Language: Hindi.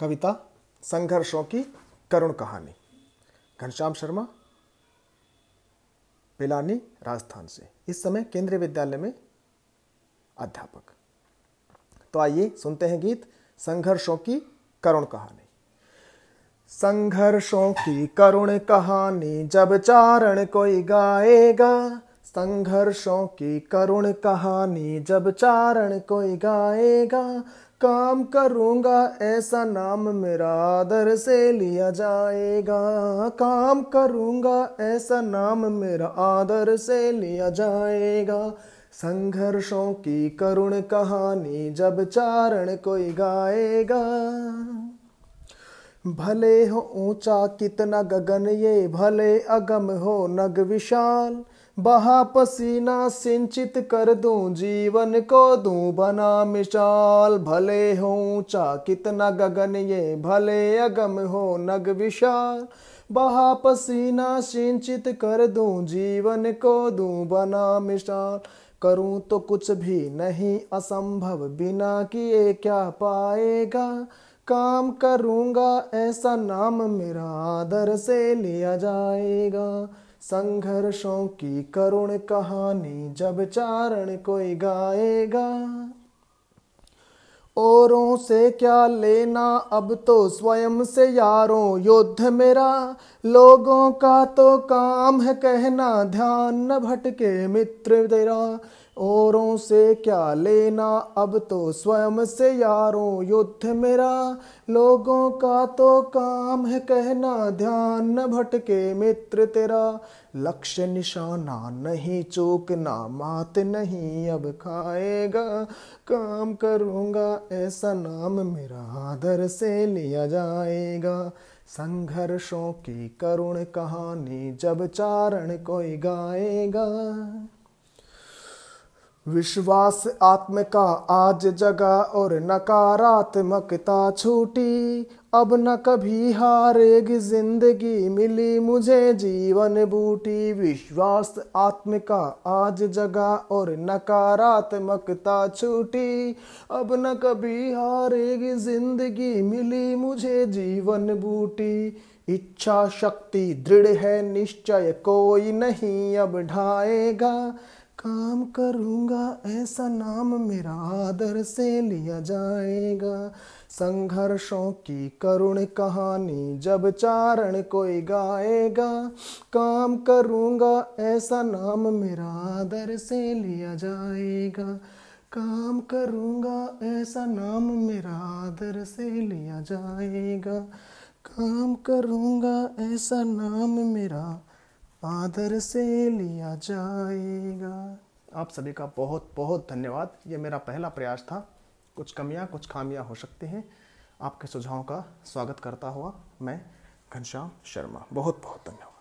कविता, संघर्षों की करुण कहानी। घनश्याम शर्मा, पिलानी, राजस्थान से। इस समय केंद्रीय विद्यालय में अध्यापक। तो आइए सुनते हैं गीत, संघर्षों की करुण कहानी। संघर्षों की करुण कहानी जब चारण कोई गाएगा, संघर्षों की करुण कहानी जब चारण कोई गाएगा काम करूँगा, ऐसा नाम मेरा आदर से लिया जाएगा। काम करूँगा, ऐसा नाम मेरा आदर से लिया जाएगा। संघर्षों की करुण कहानी जब चारण कोई गाएगा। भले हो ऊँचा कितना गगन ये, भले अगम हो नग विशाल बहा पसीना सिंचित कर दूँ, जीवन को दूँ बना मिशाल। भले हो ऊँचा कितना गगन, ये भले अगम हो नग विशाल। बहा पसीना सिंचित कर दूँ, जीवन को दूँ बना मिशाल। करूँ तो कुछ भी नहीं असंभव, बिना किए क्या पाएगा? काम करूँगा, ऐसा नाम मेरा आदर से लिया जाएगा। संघर्षों की करुण कहानी जब चारण कोई गाएगा। औरों से क्या लेना? अब तो स्वयं से यारों युद्ध मेरा। लोगों का तो काम है कहना, ध्यान न भटके मित्र तेरा। औरों से क्या लेना? अब तो स्वयं से यारों युद्ध मेरा। लोगों का तो काम है कहना, ध्यान न भटके मित्र तेरा। लक्ष्य निशाना नहीं, चूकना मात नहीं, अब खाएगा, काम करूँगा, ऐसा नाम मेरा आदर से लिया जाएगा। संघर्षों की करुण कहानी, जब चारण कोई गाएगा। विश्वास आत्म का आज जगा और नकारात्मकता छूटी। अब न कभी हारेगी ज़िंदगी, मिली मुझे जीवन बूटी। विश्वास आत्म का आज जगा और नकारात्मकता छूटी। अब न कभी हारेगी ज़िंदगी, मिली मुझे जीवन बूटी। इच्छा शक्ति दृढ़ है, निश्चय कोई नहीं अब ढाएगा। काम करूँगा, ऐसा नाम मेरा आदर से लिया जाएगा। संघर्षों की करुण कहानी जब चारण कोई गाएगा। काम करूँगा, ऐसा नाम मेरा आदर से लिया जाएगा। काम करूँगा, ऐसा नाम मेरा आदर से लिया जाएगा। काम करूँगा, ऐसा नाम मेरा आदर से लिया जाएगा। आप सभी का बहुत बहुत धन्यवाद। ये मेरा पहला प्रयास था। कुछ कमियाँ, कुछ खामियाँ हो सकती हैं। आपके सुझावों का स्वागत करता हुआ मैं घनश्याम शर्मा। बहुत बहुत धन्यवाद।